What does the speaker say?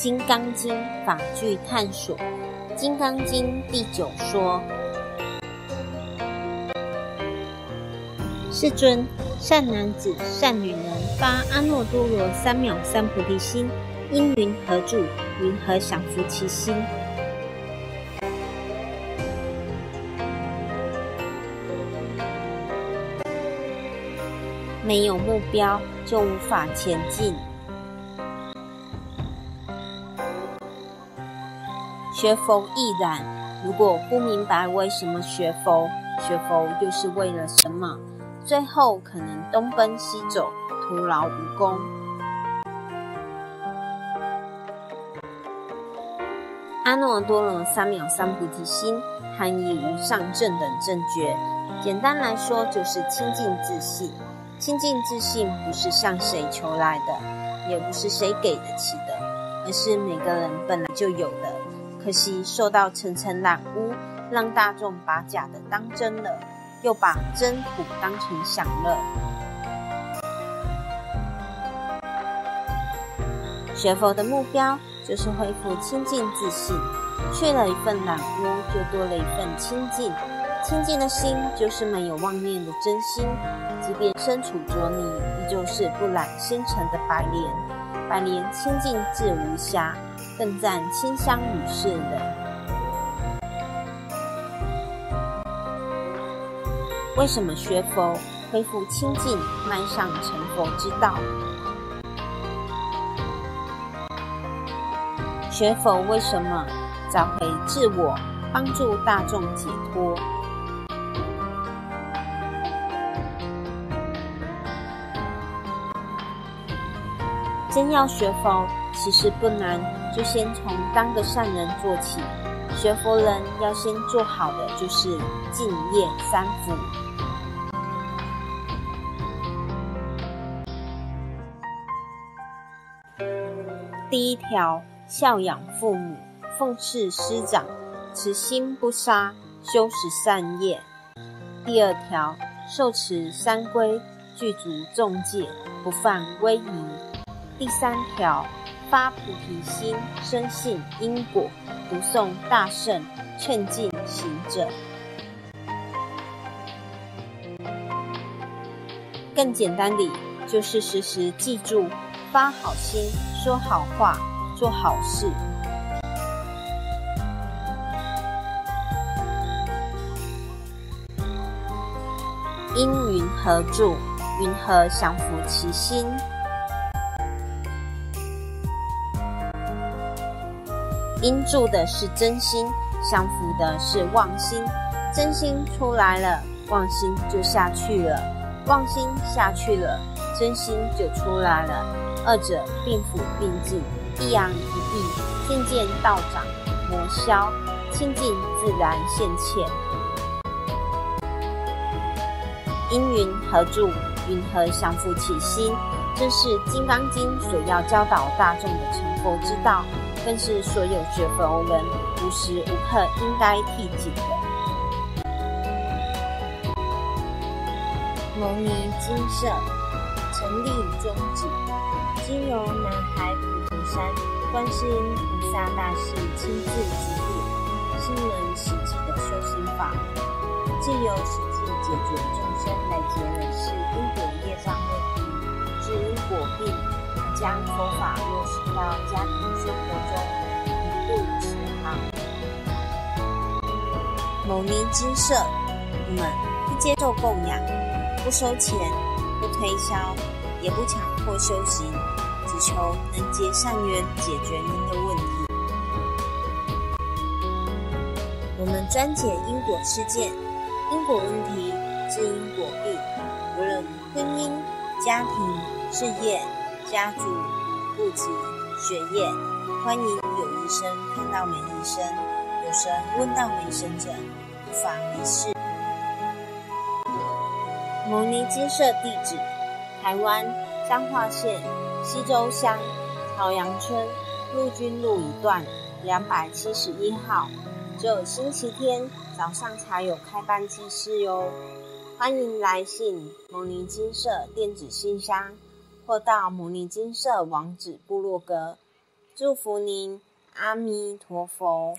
金刚经》法句探索，《金刚经》第九说：世尊，善男子、善女人发阿耨多罗三藐三菩提心，因云何住？云何降伏其心？没有目标，就无法前进。学佛亦然，如果不明白为什么学佛，学佛又是为了什么，最后可能东奔西走，徒劳无功。阿耨多罗三藐三菩提心，含义无上正等正觉。简单来说，就是清净自信。清净自信不是向谁求来的，也不是谁给得起的，而是每个人本来就有的。可惜受到层层染污，让大众把假的当真了，又把真土当成享乐。学佛的目标就是恢复清净自信，去了一份染污，就多了一份清净。清净的心就是没有妄念的真心，即便身处浊泥，依旧是不染纤尘的白莲。白莲清净自无瑕，更赞清香与世人。为什么学佛恢复清净，迈上成佛之道？学佛为什么找回自我，帮助大众解脱？真要学佛，其实不难，就先从当个善人做起。学佛人要先做好的就是敬业三福。第一条，孝养父母，奉事师长，慈心不杀，修持善业。第二条，受持三规，具足众戒，不犯威仪。第三条，发菩提心，深信因果，读诵大圣，劝进行者。更简单的，就是时时记住，发好心，说好话，做好事。因云何住？云何降伏其心？因住的是真心，降服的是妄心。真心出来了，妄心就下去了；妄心下去了，真心就出来了。二者并辅并进，一阳一阴，渐渐道长魔消，清净自然现前。因云何住？云何降伏其心？这是《金刚经》所要教导大众的成佛之道。更是所有学佛人无时无刻应该替谨的。牟尼金舍成立宗旨，经由南海普陀山观世音菩萨大士亲自指点，心能实际的修行法门，借由实际解决众生累劫累世因果业障问题，治因果病。将佛法落实到家庭生活中，一步慈航。牟尼金舍，我们不接受供养，不收钱，不推销，也不强迫修行，只求能结善缘，解决您的问题。我们专解因果事件、因果问题、治因果病，无论婚姻、家庭、事业。家族、户籍、学业，欢迎有医生看到没医生，有神问到没神者，无法没事。牟尼金舍地址：台湾彰化县西周乡朝阳村陆军路一段两百七十一号，只有星期天早上才有开班祭事哟。欢迎来信牟尼金舍电子信箱。或到母尼金色网址部落格，祝福您，阿弥陀佛。